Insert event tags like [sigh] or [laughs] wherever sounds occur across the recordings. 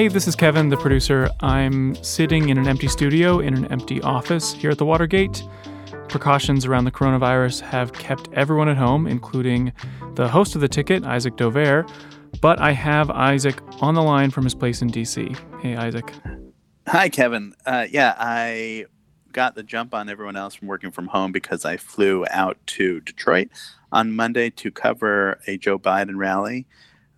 Hey, this is Kevin, the producer. I'm sitting in an empty studio in an empty office here at the Watergate. Precautions around the coronavirus have kept everyone at home, including the host of the ticket, Isaac Dovere. But I have Isaac on the line from his place in DC. Hey, Isaac. Hi, Kevin. Uh, yeah, I got the jump on everyone else from working from home because I flew out to Detroit on Monday to cover a Joe Biden rally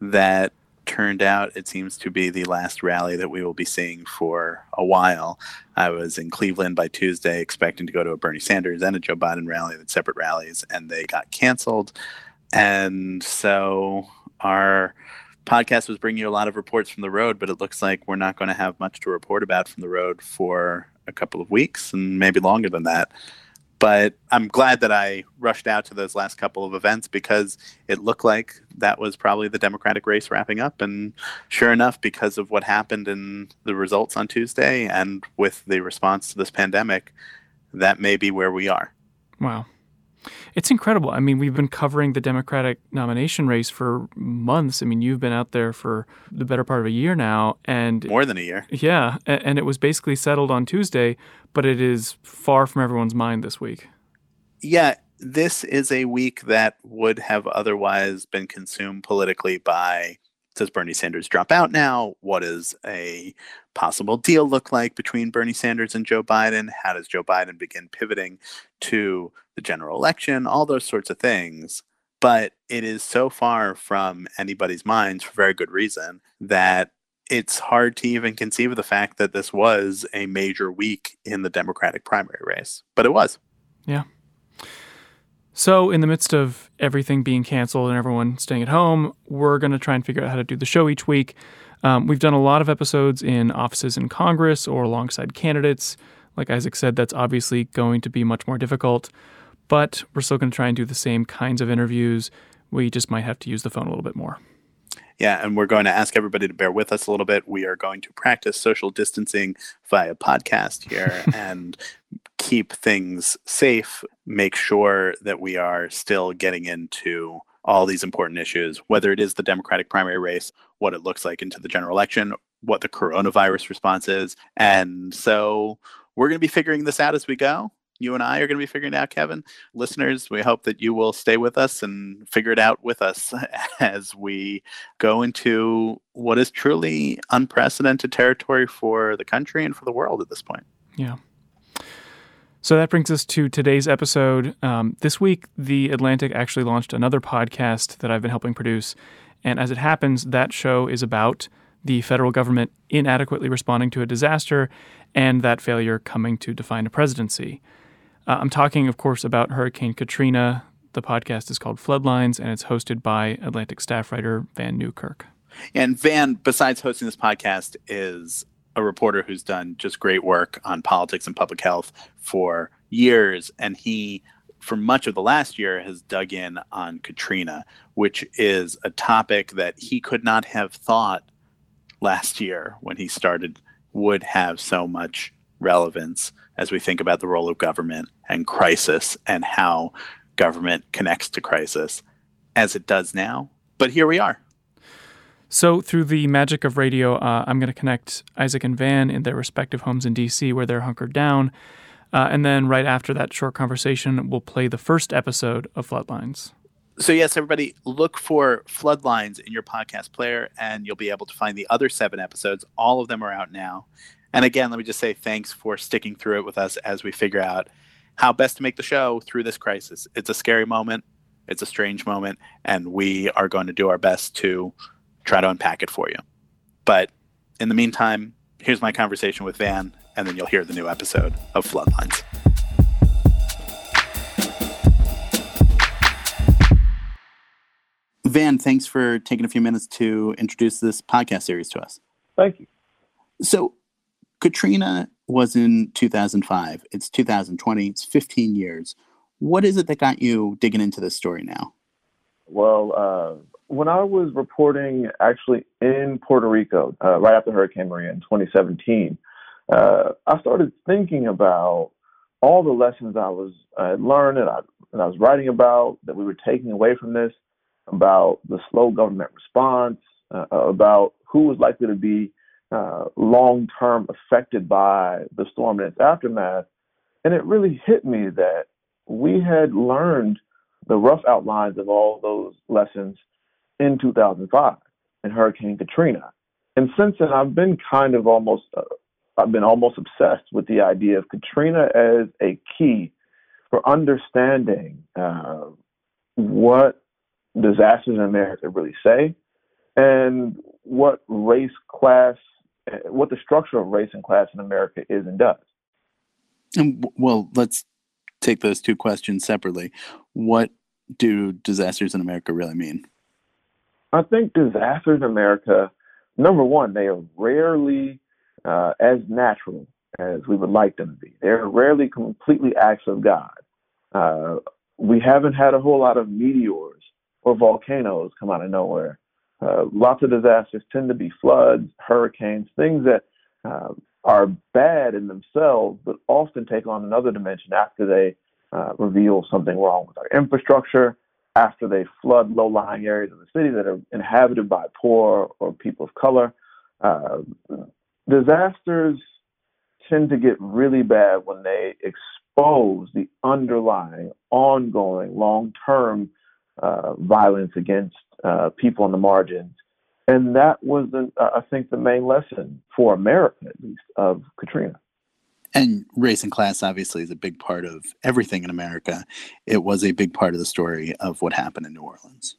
that turned out it seems to be the last rally that we will be seeing for a while. I was in Cleveland by Tuesday expecting to go to a Bernie Sanders and a Joe Biden rally, that separate rallies, and they got canceled. And so our podcast was bringing you a lot of reports from the road, but it looks like we're not going to have much to report about from the road for a couple of weeks and maybe longer than that. But I'm glad that I rushed out to those last couple of events because it looked like that was probably the Democratic race wrapping up. And sure enough, because of what happened in the results on Tuesday and with the response to this pandemic, that may be where we are. Wow. It's incredible. I mean, we've been covering the Democratic nomination race for months. I mean, you've been out there for the better part of a year now, and more than a year. Yeah, and it was basically settled on Tuesday, but it is far from everyone's mind this week. Yeah, this is a week that would have otherwise been consumed politically by does Bernie Sanders drop out now? What does a possible deal look like between Bernie Sanders and Joe Biden? How does Joe Biden begin pivoting to the general election? All those sorts of things. But it is so far from anybody's minds for very good reason that it's hard to even conceive of the fact that this was a major week in the Democratic primary race. But it was. Yeah. So, in the midst of everything being canceled and everyone staying at home, we're going to try and figure out how to do the show each week. Um, we've done a lot of episodes in offices in Congress or alongside candidates. Like Isaac said, that's obviously going to be much more difficult, but we're still going to try and do the same kinds of interviews. We just might have to use the phone a little bit more. Yeah, and we're going to ask everybody to bear with us a little bit. We are going to practice social distancing via podcast here [laughs] and keep things safe, make sure that we are still getting into all these important issues, whether it is the Democratic primary race, what it looks like into the general election, what the coronavirus response is. And so we're going to be figuring this out as we go you and I are going to be figuring out, Kevin. Listeners, we hope that you will stay with us and figure it out with us [laughs] as we go into what is truly unprecedented territory for the country and for the world at this point. Yeah. So that brings us to today's episode. Um, this week, The Atlantic actually launched another podcast that I've been helping produce. And as it happens, that show is about the federal government inadequately responding to a disaster and that failure coming to define a presidency. Uh, I'm talking, of course, about Hurricane Katrina. The podcast is called Floodlines, and it's hosted by Atlantic staff writer Vann Newkirk. And Vann, besides hosting this podcast, is a reporter who's done just great work on politics and public health for years. And he, for much of the last year, has dug in on Katrina, which is a topic that he could not have thought last year when he started would have so much relevance as we think about the role of government and crisis and how government connects to crisis as it does now. But here we are. So, through the magic of radio, uh, I'm going to connect Isaac and Vann in their respective homes in DC where they're hunkered down. Uh, and then, right after that short conversation, we'll play the first episode of Floodlines. So, yes, everybody, look for Floodlines in your podcast player, and you'll be able to find the other seven episodes. All of them are out now. And again, let me just say thanks for sticking through it with us as we figure out how best to make the show through this crisis. It's a scary moment, it's a strange moment, and we are going to do our best to try to unpack it for you. But in the meantime, here's my conversation with Vann, and then you'll hear the new episode of Floodlines. Vann, thanks for taking a few minutes to introduce this podcast series to us. Thank you. So, Katrina was in 2005. It's 2020. It's 15 years. What is it that got you digging into this story now? Well, uh, when I was reporting actually in Puerto Rico uh, right after Hurricane Maria in 2017, uh, I started thinking about all the lessons I was I learned and I, and I was writing about that we were taking away from this, about the slow government response, uh, about who was likely to be uh, long term affected by the storm and its aftermath. And it really hit me that we had learned the rough outlines of all those lessons in 2005 in Hurricane Katrina. And since then, I've been kind of almost, uh, I've been almost obsessed with the idea of Katrina as a key for understanding uh, what disasters in America really say and what race, class, what the structure of race and class in America is and does. And well, let's take those two questions separately. What do disasters in America really mean? I think disasters in America, number one, they are rarely uh, as natural as we would like them to be. They're rarely completely acts of God. Uh, we haven't had a whole lot of meteors or volcanoes come out of nowhere. Uh, lots of disasters tend to be floods, hurricanes, things that uh, are bad in themselves, but often take on another dimension after they uh, reveal something wrong with our infrastructure, after they flood low lying areas of the city that are inhabited by poor or people of color. Uh, disasters tend to get really bad when they expose the underlying, ongoing, long term uh, violence against uh, people on the margins. And that was, the, I think, the main lesson for America, at least, of Katrina. And race and class obviously is a big part of everything in America. It was a big part of the story of what happened in New Orleans.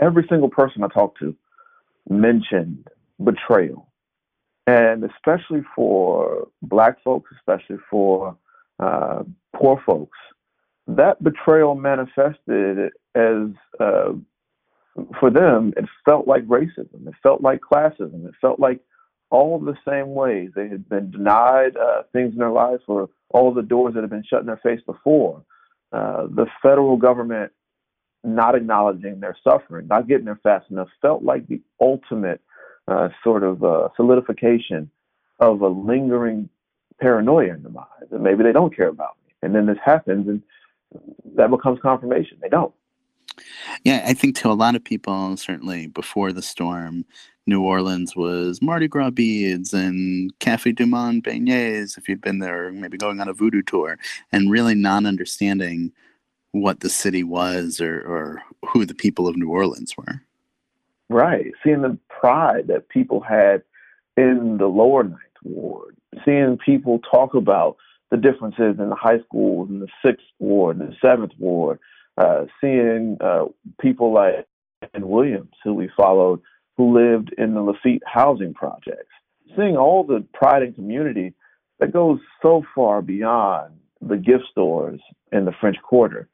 Every single person I talked to mentioned betrayal. And especially for black folks, especially for uh, poor folks, that betrayal manifested as uh, for them, it felt like racism. It felt like classism. It felt like all the same ways they had been denied uh, things in their lives or all the doors that had been shut in their face before. Uh, the federal government not acknowledging their suffering, not getting there fast enough, felt like the ultimate uh, sort of uh, solidification of a lingering paranoia in their minds. that maybe they don't care about me. And then this happens, and that becomes confirmation. They don't. Yeah, I think to a lot of people, certainly before the storm, New Orleans was Mardi Gras beads and Cafe Du Monde beignets, if you'd been there, maybe going on a voodoo tour, and really not understanding what the city was or, or who the people of New Orleans were. Right. Seeing the pride that people had in the lower ninth ward, seeing people talk about the differences in the high schools in the sixth ward and the seventh ward, uh, seeing uh, people like Ann Williams, who we followed, who lived in the Lafitte housing projects, seeing all the pride and community that goes so far beyond the gift stores in the French Quarter,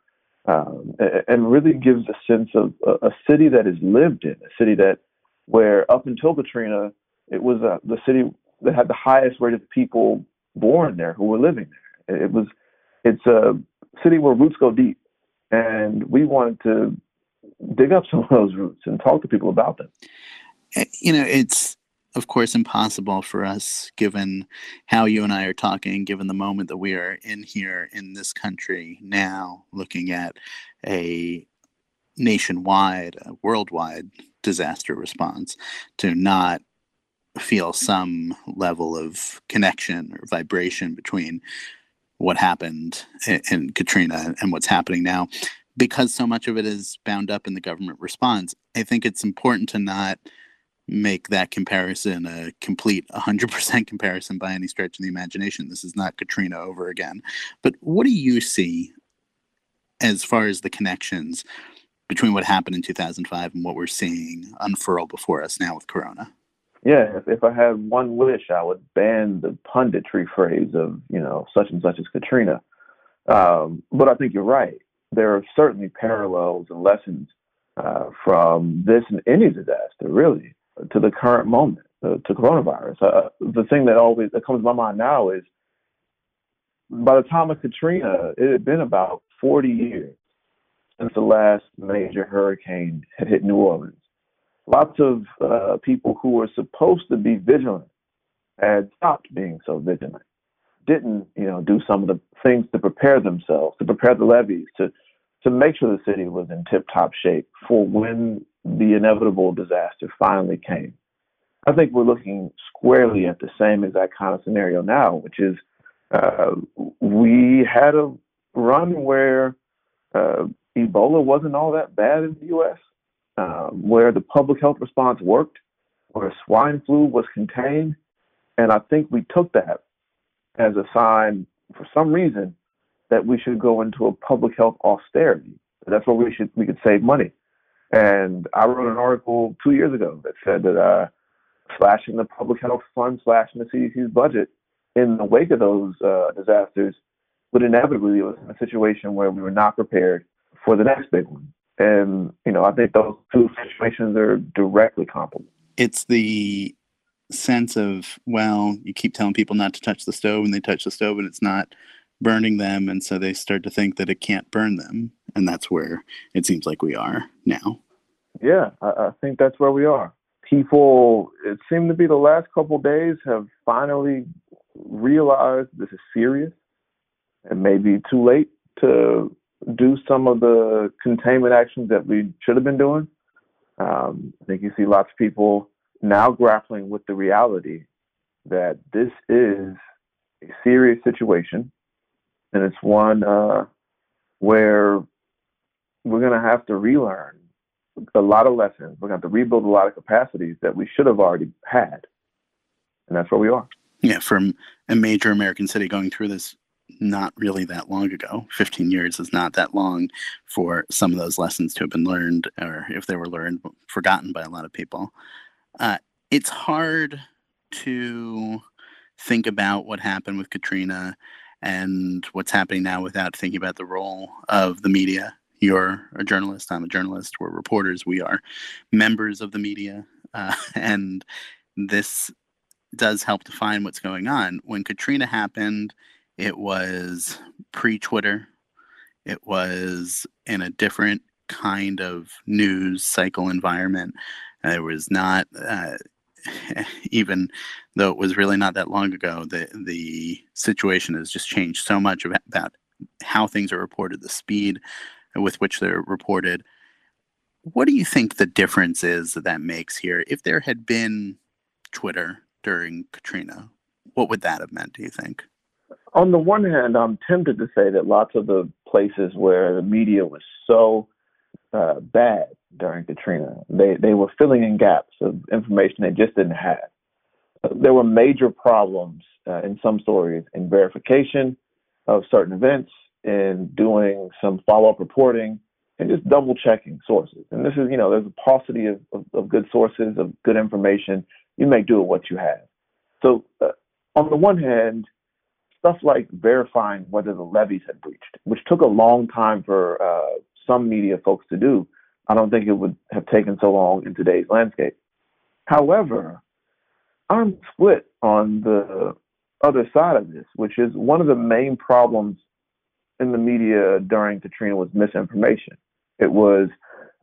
um, and really gives a sense of a, a, city that is lived in, a city that where up until Katrina, it was uh, the city that had the highest rate of people born there who were living there. It was it's a city where roots go deep and we wanted to dig up some of those roots and talk to people about them. Eh, you know, it's of course impossible for us given how you and I are talking, given the moment that we are in here in this country now, looking at a nationwide, a worldwide disaster response, to not feel some level of connection or vibration between what happened in, in Katrina and what's happening now. Because so much of it is bound up in the government response, I think it's important to not make that comparison a complete 100% comparison by any stretch of the imagination. This is not Katrina over again. But what do you see as far as the connections between what happened in 2005 and what we're seeing unfurl before us now with Corona? Yeah, if, if I had one wish, I would ban the punditry phrase of, you know, such and such as Katrina. Um, but I think you're right. There are certainly parallels and lessons uh, from this and any disaster, really, to the current moment, uh, to coronavirus. Uh, the thing that always that comes to my mind now is by the time of Katrina, it had been about 40 years since the last major hurricane had hit New Orleans lots of uh, people who were supposed to be vigilant had stopped being so vigilant, didn't you know do some of the things to prepare themselves, to prepare the levees, to to make sure the city was in tip top shape for when the inevitable disaster finally came. I think we're looking squarely at the same exact kind of scenario now, which is uh, we had a run where uh, Ebola wasn't all that bad in the U.S., um, where the public health response worked, where swine flu was contained. And I think we took that as a sign, for some reason, that we should go into a public health austerity. That's where we should we could save money. And I wrote an article two years ago that said that uh, slashing the public health fund, slashing the CDC's budget in the wake of those uh, disasters would inevitably leave us in a situation where we were not prepared for the next big one. And, you know, I think those two situations are directly comparable. It's the sense of, well, you keep telling people not to touch the stove and they touch the stove and it's not burning them. And so they start to think that it can't burn them. And that's where it seems like we are now. Yeah, I, I think that's where we are. People, it seemed to be the last couple days, have finally realized this is serious. It may be too late to do some of the containment actions that we should have been doing. Um, I think you see lots of people now grappling with the reality that this is a serious situation, and it's one uh, where we're going to have to relearn a lot of lessons. We're going to have to rebuild a lot of capacities that we should have already had, and that's where we are. Yeah, from a major American city going through this not really that long ago. 15 years is not that long for some of those lessons to have been learned, or if they were learned, forgotten by a lot of people. Uh, it's hard to think about what happened with Katrina and what's happening now without thinking about the role of the media. You're a journalist, I'm a journalist, we're reporters, we are members of the media. Uh, [laughs] and this does help define what's going on. When Katrina happened, it was pre Twitter. It was in a different kind of news cycle environment. It was not uh, [laughs] even though it was really not that long ago. The the situation has just changed so much about how things are reported, the speed with which they're reported. What do you think the difference is that that makes here? If there had been Twitter during Katrina, what would that have meant? Do you think? On the one hand, I'm tempted to say that lots of the places where the media was so uh, bad during Katrina, they, they were filling in gaps of information they just didn't have. There were major problems uh, in some stories in verification of certain events, in doing some follow up reporting, and just double checking sources. And this is, you know, there's a paucity of, of, of good sources, of good information. You make do with what you have. So, uh, on the one hand, stuff like verifying whether the levees had breached, which took a long time for uh, some media folks to do. I don't think it would have taken so long in today's landscape. However, I'm split on the other side of this, which is one of the main problems in the media during Katrina was misinformation. It was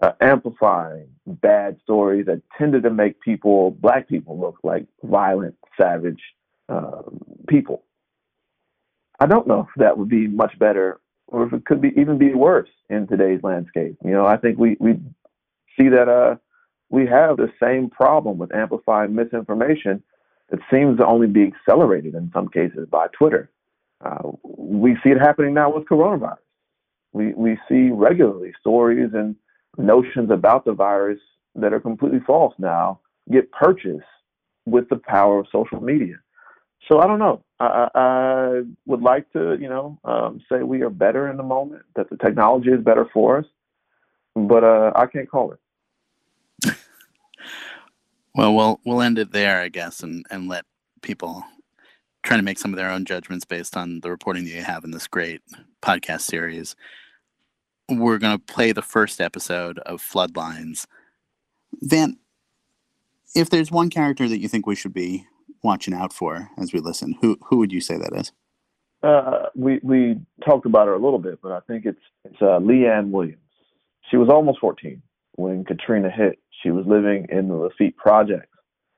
uh, amplifying bad stories that tended to make people, black people, look like violent, savage uh, people. I don't know if that would be much better or if it could be even be worse in today's landscape. You know, I think we we see that uh we have the same problem with amplifying misinformation that seems to only be accelerated in some cases by Twitter. Uh, we see it happening now with coronavirus. We we see regularly stories and notions about the virus that are completely false now get purchased with the power of social media so I don't know. I, I would like to, you know, um, say we are better in the moment, that the technology is better for us, but uh, I can't call it. [laughs] well, we'll we'll end it there, I guess, and and let people try to make some of their own judgments based on the reporting that you have in this great podcast series. We're going to play the first episode of Floodlines. Vann, if there's one character that you think we should be watching out for as we listen? Who who would you say that is? Uh, we we talked about her a little bit, but I think it's it's uh, Leanne Williams. She was almost 14 when Katrina hit. She was living in the Lafitte Projects,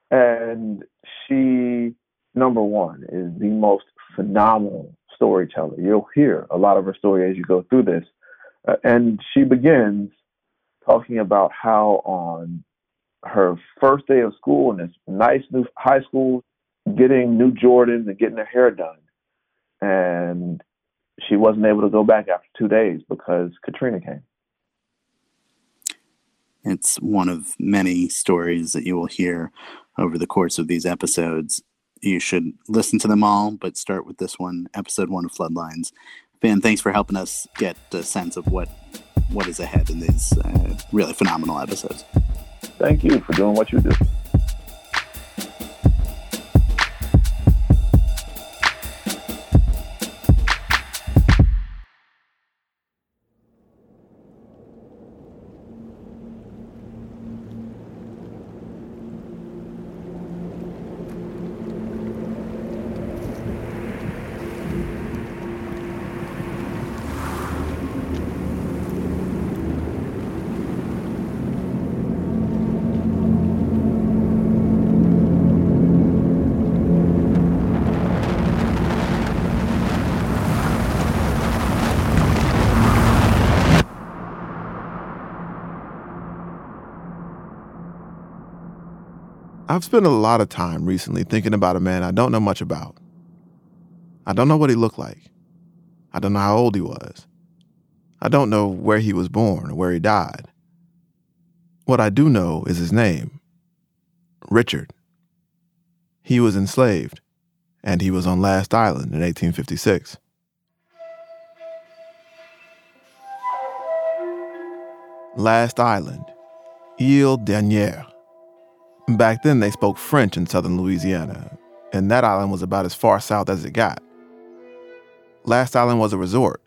and she number one is the most phenomenal storyteller. You'll hear a lot of her story as you go through this, uh, and she begins talking about how on her first day of school in this nice new high school, getting new Jordans and getting her hair done. And she wasn't able to go back after two days because Katrina came. It's one of many stories that you will hear over the course of these episodes. You should listen to them all, but start with this one, episode one of Floodlines. Vann, thanks for helping us get a sense of what what is ahead in these uh, really phenomenal episodes. Thank you for doing what you do. I've spent a lot of time recently thinking about a man I don't know much about. I don't know what he looked like. I don't know how old he was. I don't know where he was born or where he died. What I do know is his name Richard. He was enslaved, and he was on Last Island in 1856. Last Island, Ile Dernière. Back then, they spoke French in southern Louisiana, and that island was about as far south as it got. Last Island was a resort,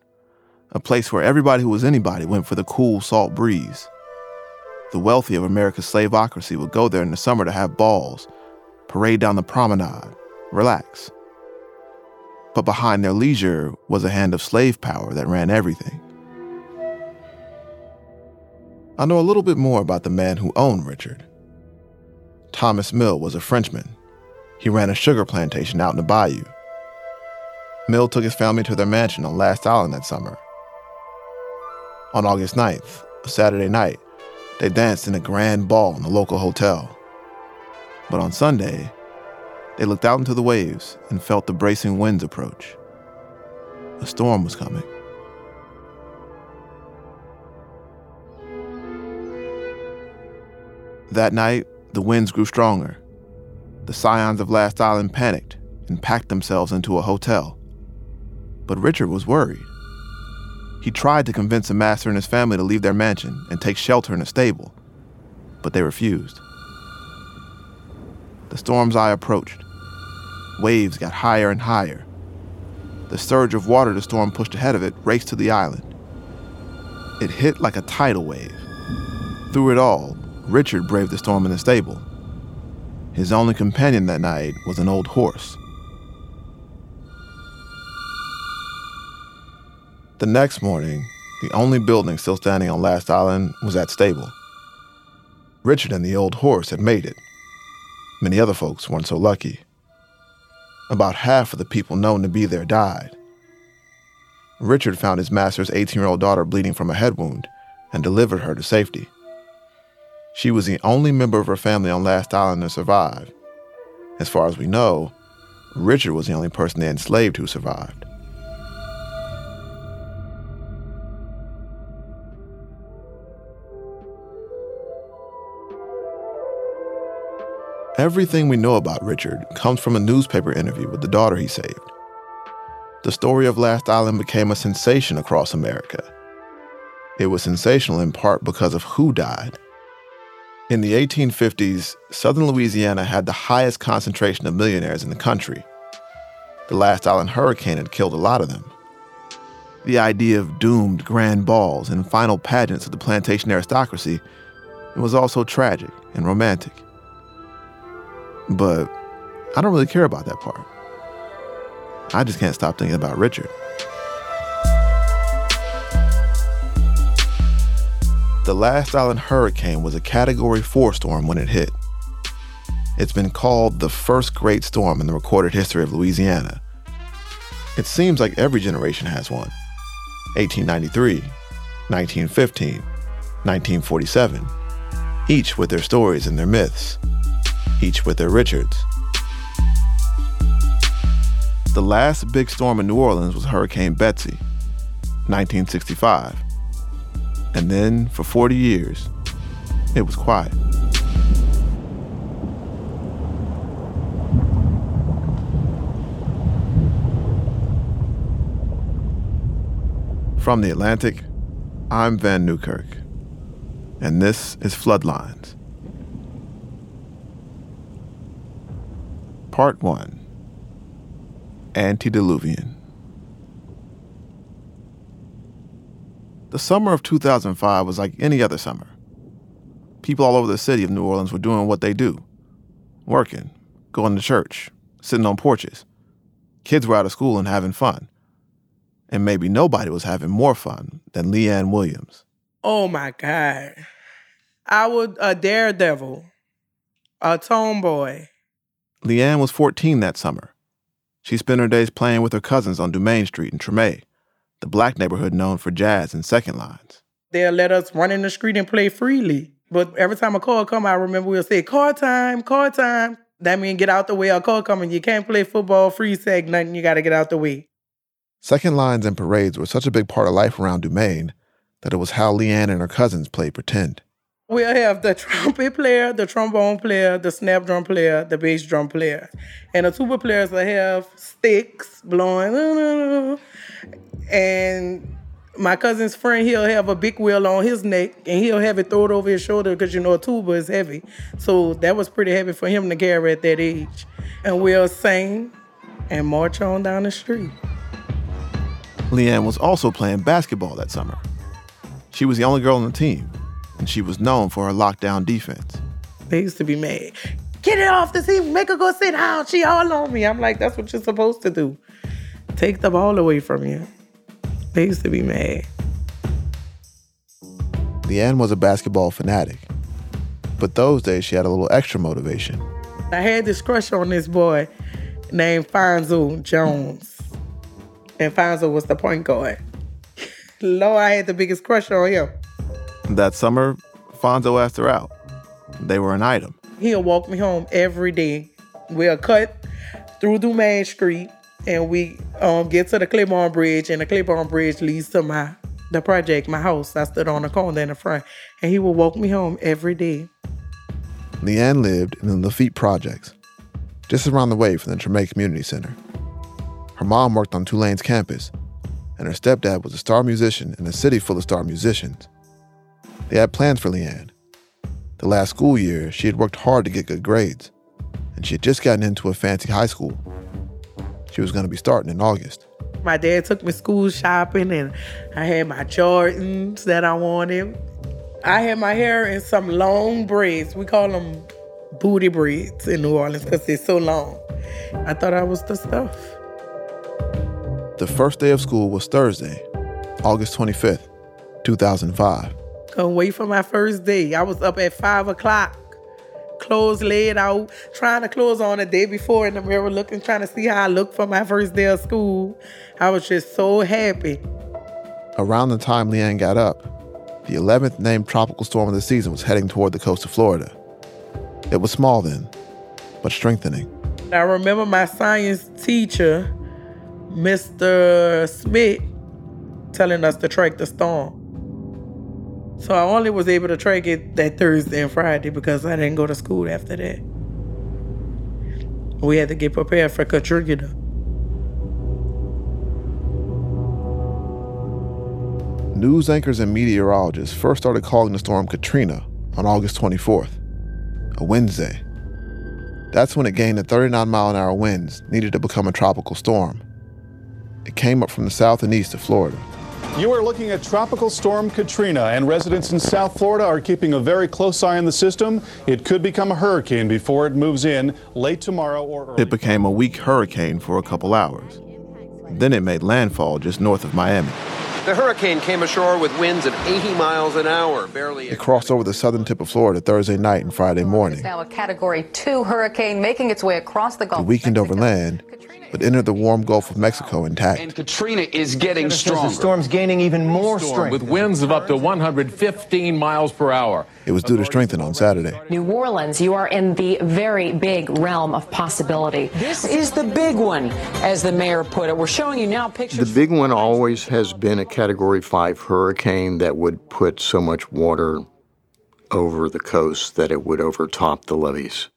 a place where everybody who was anybody went for the cool, salt breeze. The wealthy of America's slaveocracy would go there in the summer to have balls, parade down the promenade, relax. But behind their leisure was a hand of slave power that ran everything. I know a little bit more about the man who owned Richard. Thomas Mill was a Frenchman. He ran a sugar plantation out in the bayou. Mill took his family to their mansion on Last Island that summer. On August 9th, a Saturday night, they danced in a grand ball in the local hotel. But on Sunday, they looked out into the waves and felt the bracing winds approach. A storm was coming. That night, the winds grew stronger. The scions of Last Island panicked and packed themselves into a hotel. But Richard was worried. He tried to convince the master and his family to leave their mansion and take shelter in a stable, but they refused. The storm's eye approached. Waves got higher and higher. The surge of water the storm pushed ahead of it raced to the island. It hit like a tidal wave. Through it all, Richard braved the storm in the stable. His only companion that night was an old horse. The next morning, the only building still standing on Last Island was that stable. Richard and the old horse had made it. Many other folks weren't so lucky. About half of the people known to be there died. Richard found his master's 18 year old daughter bleeding from a head wound and delivered her to safety. She was the only member of her family on Last Island to survive. As far as we know, Richard was the only person they enslaved who survived. Everything we know about Richard comes from a newspaper interview with the daughter he saved. The story of Last Island became a sensation across America. It was sensational in part because of who died. In the 1850s, southern Louisiana had the highest concentration of millionaires in the country. The last island hurricane had killed a lot of them. The idea of doomed grand balls and final pageants of the plantation aristocracy was also tragic and romantic. But I don't really care about that part. I just can't stop thinking about Richard. The last island hurricane was a Category 4 storm when it hit. It's been called the first great storm in the recorded history of Louisiana. It seems like every generation has one 1893, 1915, 1947. each with their stories and their myths, each with their Richards. The last big storm in New Orleans was Hurricane Betsy, 1965. And then, for 40 years, it was quiet. From the Atlantic, I'm Vann Newkirk, and this is Floodlines. Part 1 Antediluvian. The summer of 2005 was like any other summer. People all over the city of New Orleans were doing what they do working, going to church, sitting on porches. Kids were out of school and having fun and maybe nobody was having more fun than Leanne Williams. Oh my God. I was a daredevil, a tomboy. Leanne was 14 that summer. She spent her days playing with her cousins on Dumaine Street in Treme, the black neighborhood known for jazz and second lines. They'll let us run in the street and play freely. But every time a call come, I remember we'll say, call time, call time. That means get out the way. A call coming. You can't play football, free seg, nothing. You got to get out the way. Second lines and parades were such a big part of life around Dumaine that it was how Leanne and her cousins played pretend. We'll have the trumpet player, the trombone player, the snap drum player, the bass drum player. And the tuba players will have sticks blowing. And my cousin's friend, he'll have a big wheel on his neck and he'll have it thrown over his shoulder because you know a tuba is heavy. So that was pretty heavy for him to carry at that age. And we'll sing and march on down the street. Leanne was also playing basketball that summer. She was the only girl on the team, and she was known for her lockdown defense. They used to be mad. Get it off the team, make her go sit down. She all on me. I'm like, that's what you're supposed to do. Take the ball away from you. They used to be mad. Leanne was a basketball fanatic, but those days she had a little extra motivation. I had this crush on this boy named Fonzo Jones and Fonzo was the point guard. [laughs] Lord, I had the biggest crush on him. That summer, Fonzo asked her out. They were an item. He'll walk me home every day. We'll cut through Dumaine Street and we um, get to the Claiborne Bridge, and the Claiborne Bridge leads to my the project, my house. I stood on the corner in the front, and he would walk me home every day. Leanne lived in the Lafitte Projects, just around the way from the Treme Community Center. Her mom worked on Tulane's campus, and her stepdad was a star musician in a city full of star musicians. They had plans for Leanne. The last school year, she had worked hard to get good grades, and she had just gotten into a fancy high school. She was going to be starting in August. My dad took me school shopping, and I had my Jordans that I wanted. I had my hair in some long braids. We call them booty braids in New Orleans because they're so long. I thought I was the stuff. The first day of school was Thursday, August 25th, 2005. Couldn't wait for my first day. I was up at 5 o'clock, clothes laid out, trying to close on the day before in the mirror, looking, trying to see how I looked for my first day of school. I was just so happy. Around the time Leanne got up, the 11th named tropical storm of the season was heading toward the coast of Florida. It was small then, but strengthening. I remember my science teacher Mr. Smith telling us to track the storm. So I only was able to track it that Thursday and Friday because I didn't go to school after that. We had to get prepared for Katrina. News anchors and meteorologists first started calling the storm Katrina on August 24th, a Wednesday. That's when it gained the 39 mile an hour winds needed to become a tropical storm. It came up from the south and east of Florida. You are looking at Tropical Storm Katrina, and residents in South Florida are keeping a very close eye on the system. It could become a hurricane before it moves in late tomorrow or early. It became a weak hurricane for a couple hours. Then it made landfall just north of Miami. The hurricane came ashore with winds of 80 miles an hour, barely. It crossed over the southern tip of Florida Thursday night and Friday morning. It's now a Category 2 hurricane making its way across the Gulf. It weakened over land but entered the warm Gulf of Mexico intact. And Katrina is getting stronger. The storm's gaining even more strength. With winds of up to 115 miles per hour. It was due to strengthen on Saturday. New Orleans, you are in the very big realm of possibility. This is the big one, as the mayor put it. We're showing you now pictures. The big one always has been a Category 5 hurricane that would put so much water over the coast that it would overtop the levees.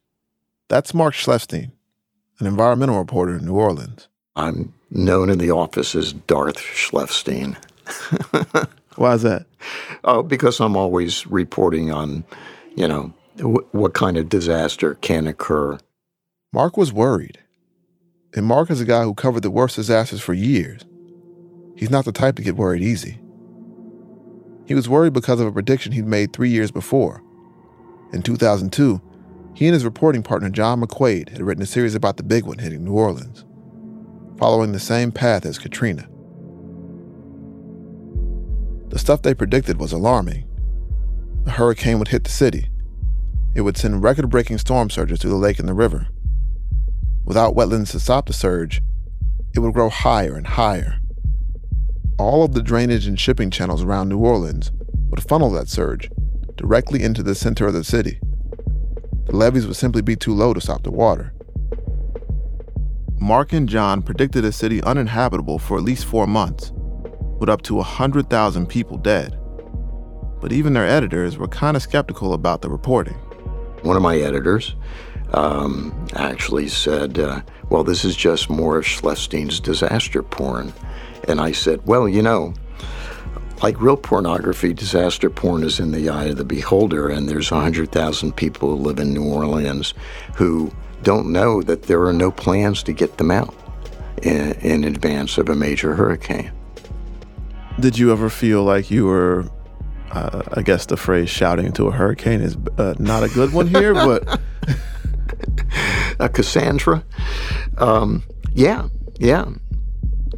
That's Mark Schleifstein, an environmental reporter in New Orleans. I'm known in the office as Darth Schleifstein. [laughs] Why is that? Oh, because I'm always reporting on, you know, w- what kind of disaster can occur. Mark was worried. And Mark is a guy who covered the worst disasters for years. He's not the type to get worried easy. He was worried because of a prediction he'd made three years before. In 2002, he and his reporting partner John McQuaid had written a series about the big one hitting New Orleans, following the same path as Katrina. The stuff they predicted was alarming. A hurricane would hit the city. It would send record breaking storm surges through the lake and the river. Without wetlands to stop the surge, it would grow higher and higher. All of the drainage and shipping channels around New Orleans would funnel that surge directly into the center of the city. The levees would simply be too low to stop the water. Mark and John predicted a city uninhabitable for at least four months, with up to 100,000 people dead. But even their editors were kind of skeptical about the reporting. One of my editors um, actually said, uh, Well, this is just more of Schleifstein's disaster porn. And I said, Well, you know, like real pornography, disaster porn is in the eye of the beholder, and there's 100,000 people who live in New Orleans who don't know that there are no plans to get them out in, in advance of a major hurricane. Did you ever feel like you were, uh, I guess the phrase shouting into a hurricane is uh, not a good one here, but. [laughs] [laughs] a Cassandra? Um, yeah, yeah.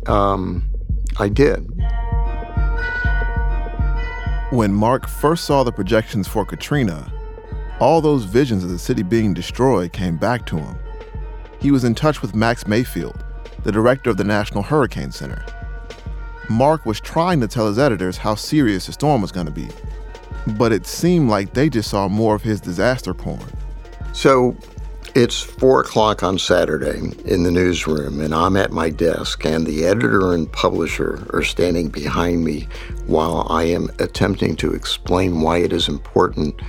Um, I did. When Mark first saw the projections for Katrina, all those visions of the city being destroyed came back to him. He was in touch with Max Mayfield, the director of the National Hurricane Center. Mark was trying to tell his editors how serious the storm was going to be, but it seemed like they just saw more of his disaster porn. So it's four o'clock on Saturday in the newsroom, and I'm at my desk, and the editor and publisher are standing behind me while I am attempting to explain why it is important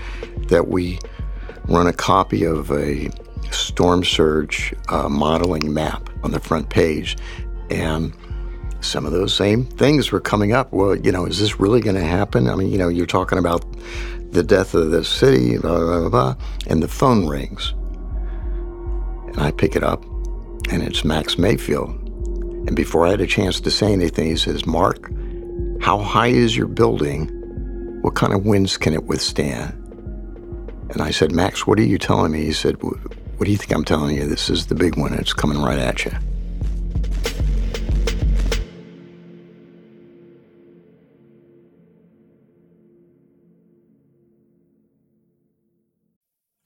that we run a copy of a storm surge uh, modeling map on the front page. And some of those same things were coming up. Well, you know, is this really going to happen? I mean, you know, you're talking about the death of the city, blah, blah, blah, blah, and the phone rings. And I pick it up, and it's Max Mayfield. And before I had a chance to say anything, he says, Mark, how high is your building? What kind of winds can it withstand? And I said, Max, what are you telling me? He said, What do you think I'm telling you? This is the big one. It's coming right at you.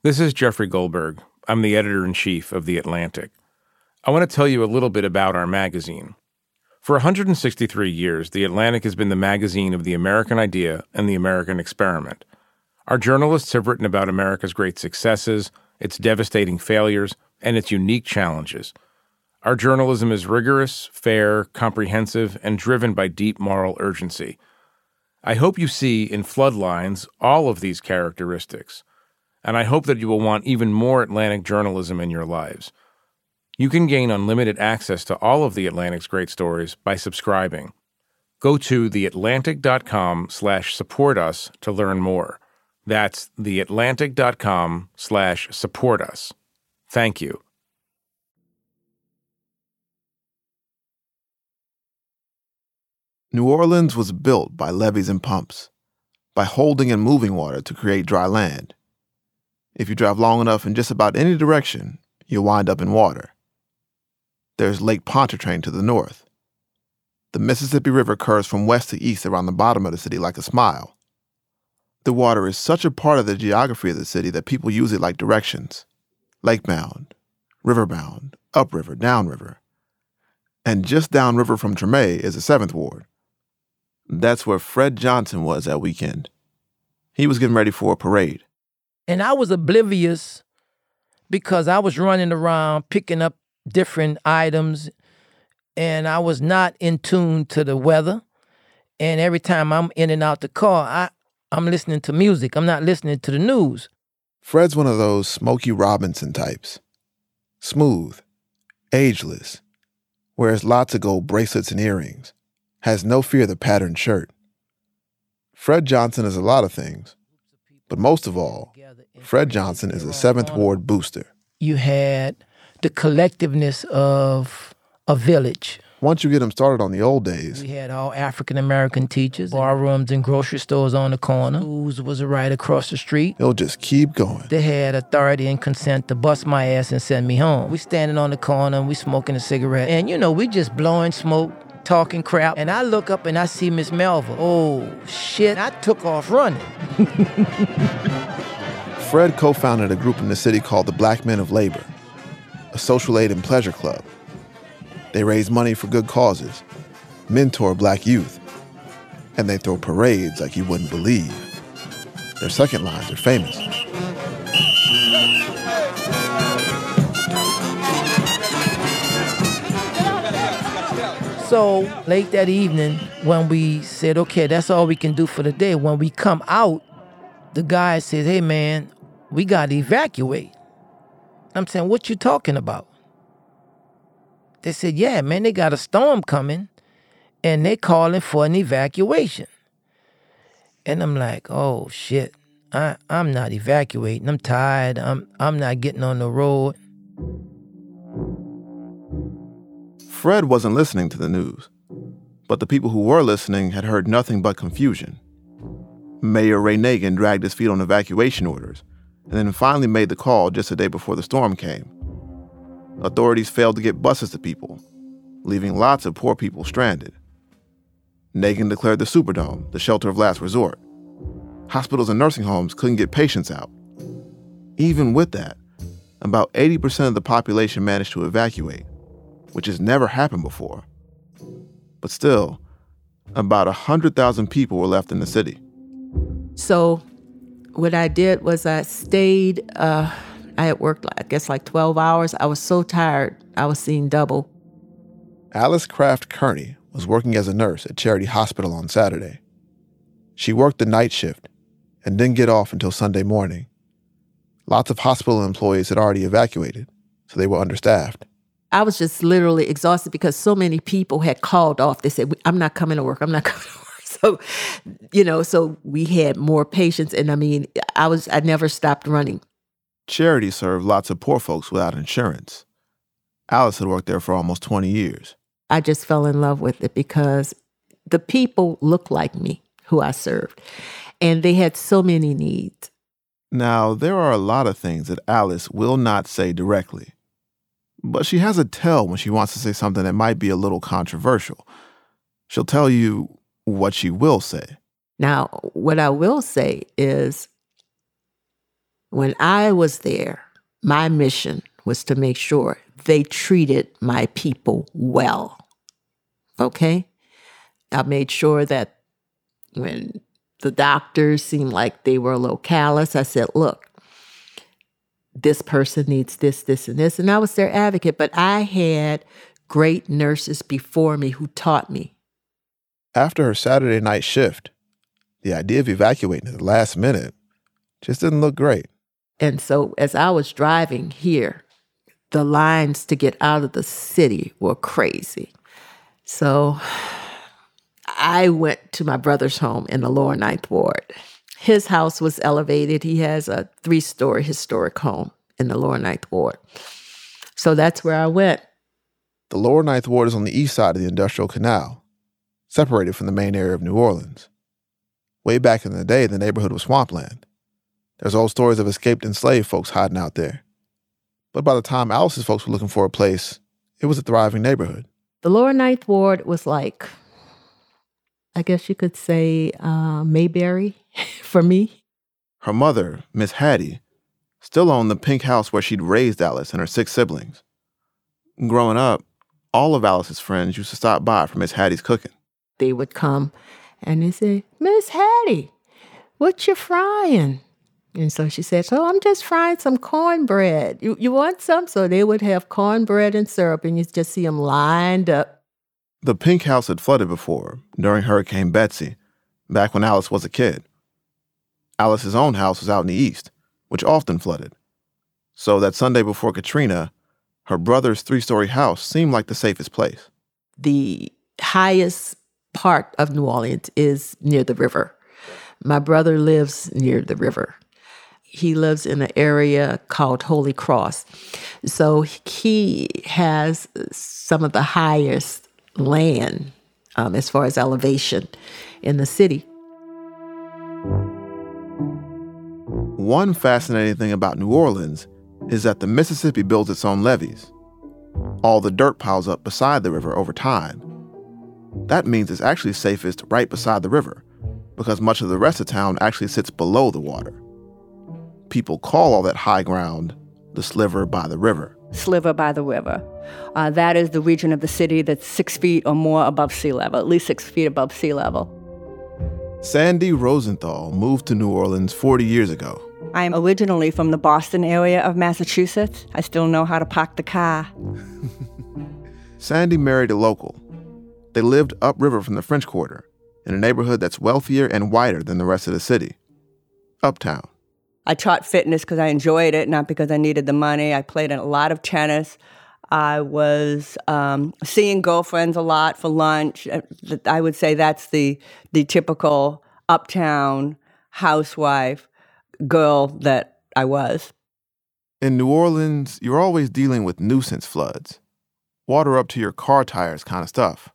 This is Jeffrey Goldberg. I'm the editor in chief of The Atlantic. I want to tell you a little bit about our magazine. For 163 years, The Atlantic has been the magazine of the American idea and the American experiment. Our journalists have written about America's great successes, its devastating failures, and its unique challenges. Our journalism is rigorous, fair, comprehensive, and driven by deep moral urgency. I hope you see in Floodlines all of these characteristics and I hope that you will want even more Atlantic journalism in your lives. You can gain unlimited access to all of the Atlantic's great stories by subscribing. Go to theatlantic.com slash support us to learn more. That's theatlantic.com slash support us. Thank you. New Orleans was built by levees and pumps, by holding and moving water to create dry land. If you drive long enough in just about any direction, you'll wind up in water. There's Lake Pontchartrain to the north. The Mississippi River curves from west to east around the bottom of the city like a smile. The water is such a part of the geography of the city that people use it like directions lake bound, lakebound, riverbound, upriver, downriver. And just downriver from Treme is the 7th Ward. That's where Fred Johnson was that weekend. He was getting ready for a parade. And I was oblivious because I was running around picking up different items and I was not in tune to the weather. And every time I'm in and out the car, I, I'm listening to music. I'm not listening to the news. Fred's one of those Smokey Robinson types. Smooth, ageless, wears lots of gold bracelets and earrings, has no fear of the patterned shirt. Fred Johnson is a lot of things, but most of all, Fred Johnson is a 7th Ward booster. You had the collectiveness of a village. Once you get them started on the old days, We had all African American teachers, bar rooms and grocery stores on the corner. Schools was right across the street. he'll just keep going. They had authority and consent to bust my ass and send me home. We standing on the corner and we smoking a cigarette. And you know, we just blowing smoke, talking crap. And I look up and I see Miss Melva. Oh shit. I took off running. [laughs] Fred co founded a group in the city called the Black Men of Labor, a social aid and pleasure club. They raise money for good causes, mentor black youth, and they throw parades like you wouldn't believe. Their second lines are famous. So late that evening, when we said, okay, that's all we can do for the day, when we come out, the guy says, hey man, we got to evacuate. I'm saying, what you talking about? They said, yeah, man, they got a storm coming and they calling for an evacuation. And I'm like, oh shit, I, I'm not evacuating. I'm tired. I'm, I'm not getting on the road. Fred wasn't listening to the news, but the people who were listening had heard nothing but confusion. Mayor Ray Nagin dragged his feet on evacuation orders and then finally made the call just a day before the storm came. Authorities failed to get buses to people, leaving lots of poor people stranded. Nagin declared the Superdome the shelter of last resort. Hospitals and nursing homes couldn't get patients out. Even with that, about 80% of the population managed to evacuate, which has never happened before. But still, about 100,000 people were left in the city. So, what I did was I stayed. Uh, I had worked, I guess, like 12 hours. I was so tired, I was seeing double. Alice Craft Kerney was working as a nurse at Charity Hospital on Saturday. She worked the night shift and didn't get off until Sunday morning. Lots of hospital employees had already evacuated, so they were understaffed. I was just literally exhausted because so many people had called off. They said, I'm not coming to work. I'm not [laughs] coming to work. So, you know, so we had more patients. And I mean, I was, I never stopped running. Charity served lots of poor folks without insurance. Alice had worked there for almost 20 years. I just fell in love with it because the people looked like me who I served, and they had so many needs. Now, there are a lot of things that Alice will not say directly, but she has a tell when she wants to say something that might be a little controversial. She'll tell you what she will say. Now, what I will say is when I was there, my mission was to make sure they treated my people well. Okay? I made sure that when the doctors seemed like they were a little callous, I said, look, this person needs this, this, and this. And I was their advocate, but I had great nurses before me who taught me. After her Saturday night shift, the idea of evacuating at the last minute just didn't look great. And so as I was driving here, the lines to get out of the city were crazy. So [sighs] I went to my brother's home in the lower ninth ward. His house was elevated. He has a three story historic home in the lower ninth ward. So that's where I went. The lower ninth ward is on the east side of the Industrial Canal, separated from the main area of New Orleans. Way back in the day, the neighborhood was swampland. There's old stories of escaped enslaved folks hiding out there. But by the time Alice's folks were looking for a place, it was a thriving neighborhood. The lower ninth ward was like, I guess you could say, uh, Mayberry [laughs] for me. Her mother, Miss Hattie, still owned the pink house where she'd raised Alice and her six siblings. Growing up, all of Alice's friends used to stop by for Miss Hattie's cooking. They would come and they say, Miss Hattie, what you frying? And so she said, So I'm just frying some cornbread. You, you want some? So they would have cornbread and syrup, and you just see them lined up. The pink house had flooded before, during Hurricane Betsy, back when Alice was a kid. Alice's own house was out in the east, which often flooded. So that Sunday before Katrina, her brother's three story house seemed like the safest place. The highest part of New Orleans is near the river. My brother lives near the river. He lives in an area called Holy Cross. So he has some of the highest land um, as far as elevation in the city. One fascinating thing about New Orleans is that the Mississippi builds its own levees. All the dirt piles up beside the river over time. That means it's actually safest right beside the river, because much of the rest of town actually sits below the water. People call all that high ground the sliver by the river. Sliver by the river. Uh, that is the region of the city that's six feet or more above sea level, at least six feet above sea level. Sandy Rosenthal moved to New Orleans 40 years ago. I'm originally from the Boston area of Massachusetts. I still know how to park the car. [laughs] Sandy married a local. They lived upriver from the French Quarter, in a neighborhood that's wealthier and whiter than the rest of the city. Uptown. I taught fitness because I enjoyed it, not because I needed the money. I played in a lot of tennis. I was um, seeing girlfriends a lot for lunch. Uh, I would say that's the the typical uptown housewife girl that I was. In New Orleans, you're always dealing with nuisance floods, water up to your car tires kind of stuff.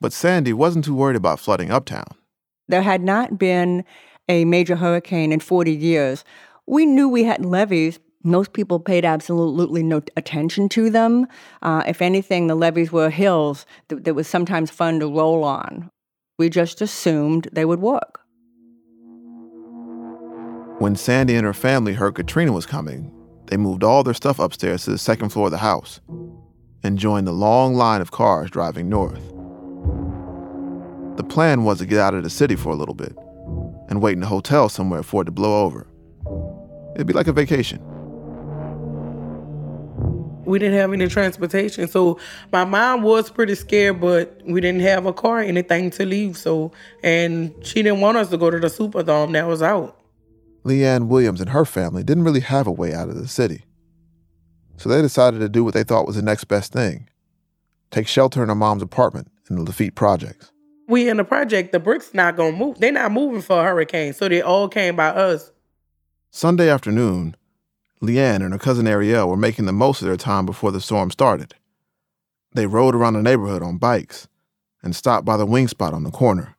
But Sandy wasn't too worried about flooding uptown. There had not been a major hurricane in 40 years. We knew we had levees. Most people paid absolutely no attention to them. Uh, if anything, the levees were hills that, that was sometimes fun to roll on. We just assumed they would work. When Sandy and her family heard Katrina was coming, they moved all their stuff upstairs to the second floor of the house and joined the long line of cars driving north. The plan was to get out of the city for a little bit and wait in a hotel somewhere for it to blow over. It'd be like a vacation. We didn't have any transportation, so my mom was pretty scared, but we didn't have a car, anything to leave. So, and she didn't want us to go to the Superdome that was out. Leanne Williams and her family didn't really have a way out of the city. So they decided to do what they thought was the next best thing take shelter in her mom's apartment in the Lafitte Projects. We in the project, the bricks not gonna move. They're not moving for a hurricane, so they all came by us. Sunday afternoon, Leanne and her cousin Ariel were making the most of their time before the storm started. They rode around the neighborhood on bikes and stopped by the wing spot on the corner.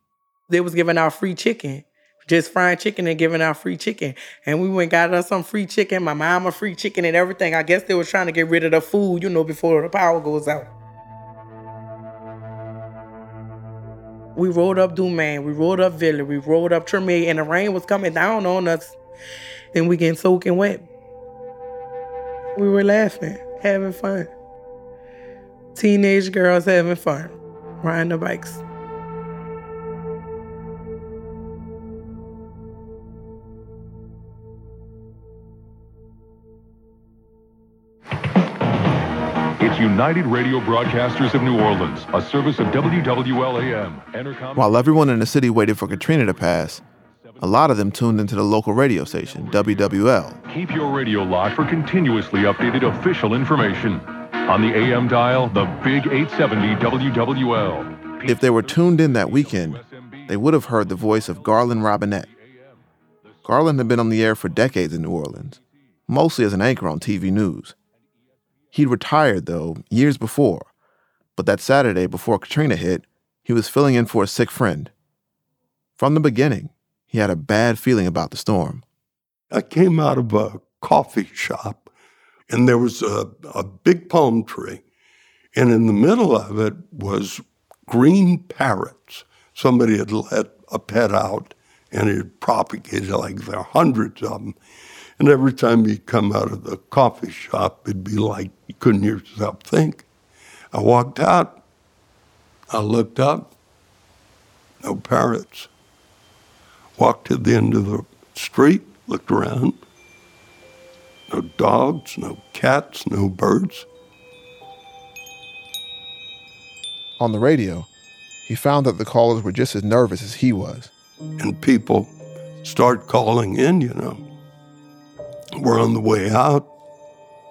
They was giving out free chicken just frying chicken and giving out free chicken. And we went got us some free chicken, my mama free chicken and everything. I guess they was trying to get rid of the food, you know, before the power goes out. We rode up Dumaine, we rode up Villa, we rode up Treme, and the rain was coming down on us. And we getting soaking wet. We were laughing, having fun. Teenage girls having fun, riding the bikes. United Radio Broadcasters of New Orleans, a service of WWLAM. While everyone in the city waited for Katrina to pass, a lot of them tuned into the local radio station, WWL. Keep your radio locked for continuously updated official information. On the AM dial, the Big 870 WWL. If they were tuned in that weekend, they would have heard the voice of Garland Robinette. Garland had been on the air for decades in New Orleans, mostly as an anchor on TV news. He'd retired, though, years before, but that Saturday before Katrina hit, he was filling in for a sick friend. From the beginning, he had a bad feeling about the storm. I came out of a coffee shop, and there was a, a big palm tree, and in the middle of it was green parrots. Somebody had let a pet out, and it propagated like there are hundreds of them. And every time you come out of the coffee shop, it'd be like you couldn't hear yourself think. I walked out. I looked up. No parrots. Walked to the end of the street, looked around. No dogs, no cats, no birds. On the radio, he found that the callers were just as nervous as he was. And people start calling in, you know. We're on the way out.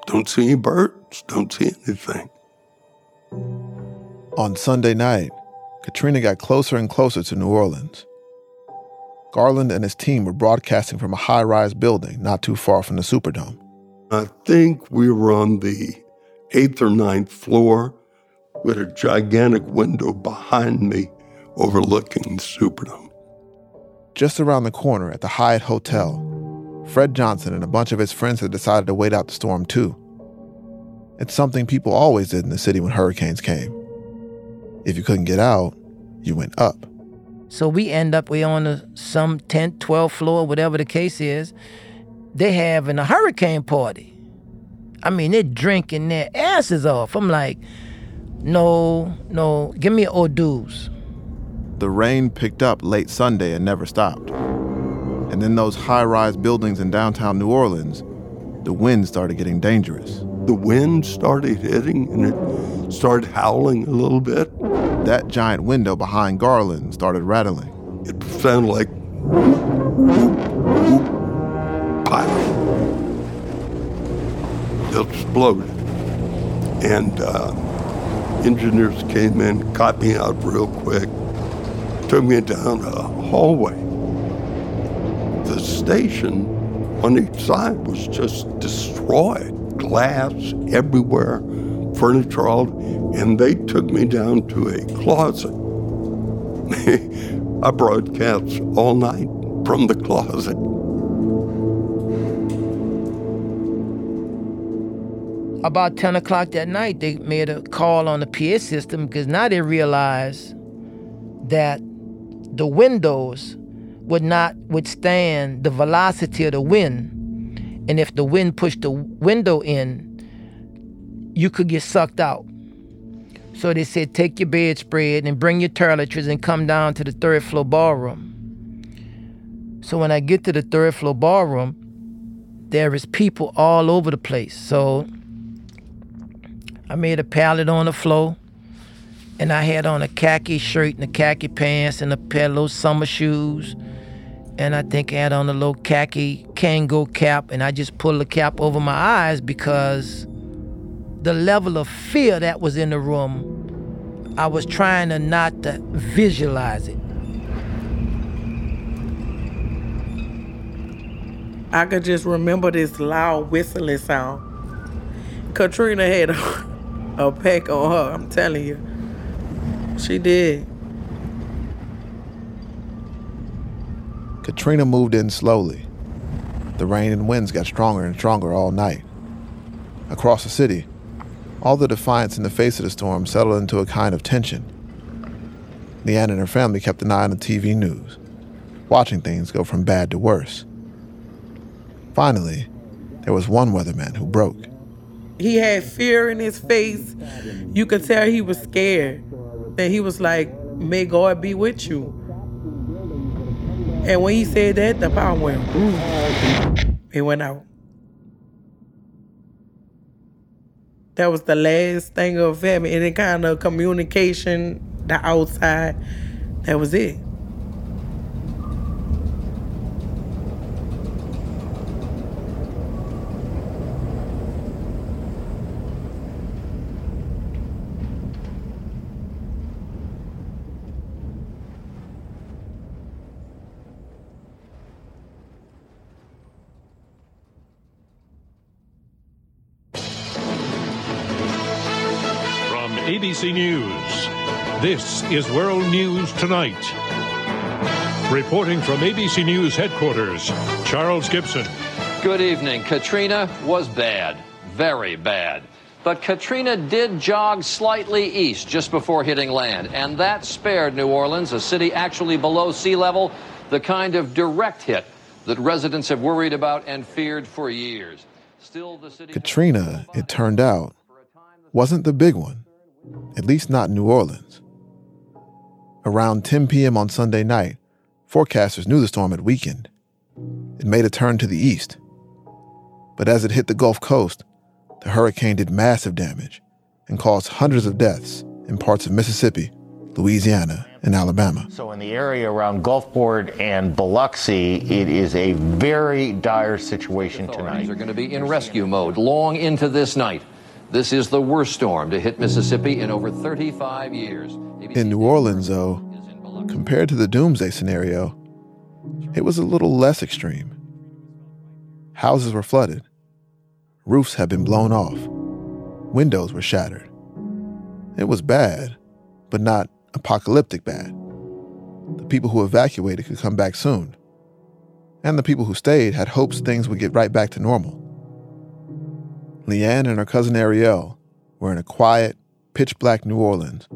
Don't see any birds, don't see anything. On Sunday night, Katrina got closer and closer to New Orleans. Garland and his team were broadcasting from a high rise building not too far from the Superdome. I think we were on the eighth or ninth floor with a gigantic window behind me overlooking the Superdome. Just around the corner at the Hyatt Hotel, Fred Johnson and a bunch of his friends had decided to wait out the storm too. It's something people always did in the city when hurricanes came. If you couldn't get out, you went up. So we end up, we on a, some 10th, 12th floor, whatever the case is. They having a hurricane party. I mean, they're drinking their asses off. I'm like, no, no, give me O'Doul's. The rain picked up late Sunday and never stopped. And then those high rise buildings in downtown New Orleans, the wind started getting dangerous. The wind started hitting and it started howling a little bit. That giant window behind Garland started rattling. It sounded like. It exploded. And uh, engineers came in, got me out real quick, took me down a hallway. The station on each side was just destroyed. Glass everywhere, furniture all, and they took me down to a closet. [laughs] I broadcast all night from the closet. About 10 o'clock that night, they made a call on the PA system because now they realized that the windows would not withstand the velocity of the wind. And if the wind pushed the window in, you could get sucked out. So they said, take your bedspread and bring your toiletries and come down to the third floor ballroom. So when I get to the third floor ballroom, there is people all over the place. So I made a pallet on the floor, and I had on a khaki shirt and a khaki pants and a pair of little summer shoes. And I think I had on a little khaki Kangol cap, and I just pulled the cap over my eyes because the level of fear that was in the room, I was trying to not to visualize it. I could just remember this loud whistling sound. Katrina had a, [laughs] a pack on her, I'm telling you. She did. Katrina moved in slowly. The rain and winds got stronger and stronger all night. Across the city, all the defiance in the face of the storm settled into a kind of tension. Leanne and her family kept an eye on the TV news, watching things go from bad to worse. Finally, there was one weatherman who broke. He had fear in his face. You could tell he was scared. And he was like, May God be with you. And when he said that, the power went, boom. It went out. That was the last thing of having any kind of communication, the outside. That was it. ABC News, this is World News Tonight. Reporting from ABC News headquarters, Charles Gibson. Good evening. Katrina was bad, very bad. But Katrina did jog slightly east just before hitting land, and that spared New Orleans, a city actually below sea level, the kind of direct hit that residents have worried about and feared for years. Still, the city. Katrina, it turned out, wasn't the big one. At least not New Orleans. Around 10 p.m. on Sunday night, forecasters knew the storm had weakened. It made a turn to the east. But as it hit the Gulf Coast, the hurricane did massive damage and caused hundreds of deaths in parts of Mississippi, Louisiana, and Alabama. So, in the area around Gulfport and Biloxi, it is a very dire situation tonight. They're going to be in rescue mode long into this night. This is the worst storm to hit Mississippi in over 35 years. In New Orleans, though, compared to the doomsday scenario, it was a little less extreme. Houses were flooded, roofs had been blown off, windows were shattered. It was bad, but not apocalyptic bad. The people who evacuated could come back soon. And the people who stayed had hopes things would get right back to normal. Leanne and her cousin Ariel were in a quiet, pitch black New Orleans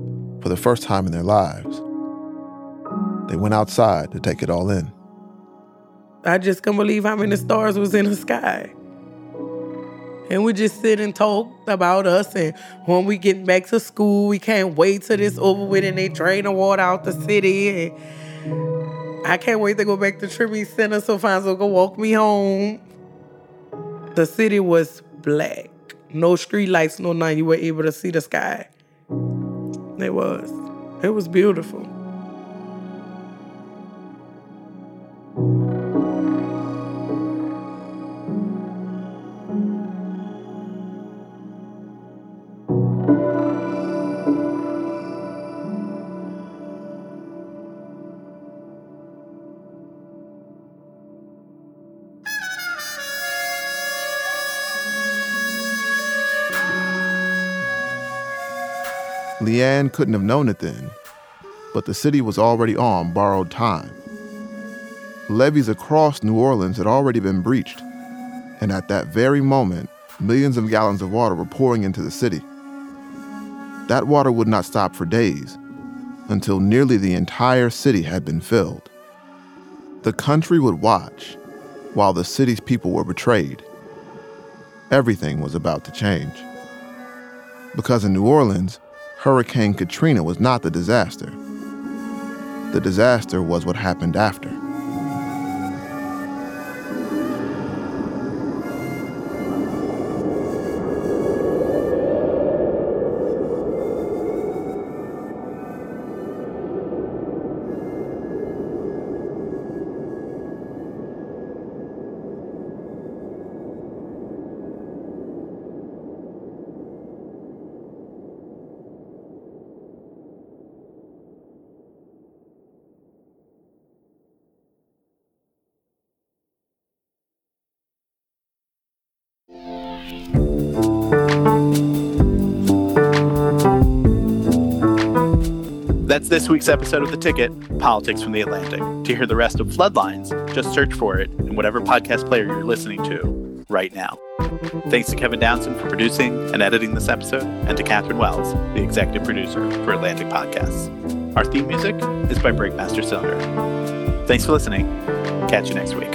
for the first time in their lives. They went outside to take it all in. I just couldn't believe how many stars was in the sky. And we just sit and talk about us. And when we get back to school, we can't wait till this over with and they drain the water out the city. And I can't wait to go back to Trinity Center so Fonzo can walk me home. The city was black. No street lights, no night. You were able to see the sky. It was. It was beautiful. Leanne couldn't have known it then, but the city was already on borrowed time. Levees across New Orleans had already been breached, and at that very moment, millions of gallons of water were pouring into the city. That water would not stop for days until nearly the entire city had been filled. The country would watch while the city's people were betrayed. Everything was about to change. Because in New Orleans, Hurricane Katrina was not the disaster. The disaster was what happened after. This week's episode of The Ticket, Politics from the Atlantic. To hear the rest of Floodlines, just search for it in whatever podcast player you're listening to right now. Thanks to Kevin Townsend for producing and editing this episode, and to Katherine Wells, the executive producer for Atlantic Podcasts. Our theme music is by Breakmaster Cylinder. Thanks for listening. Catch you next week.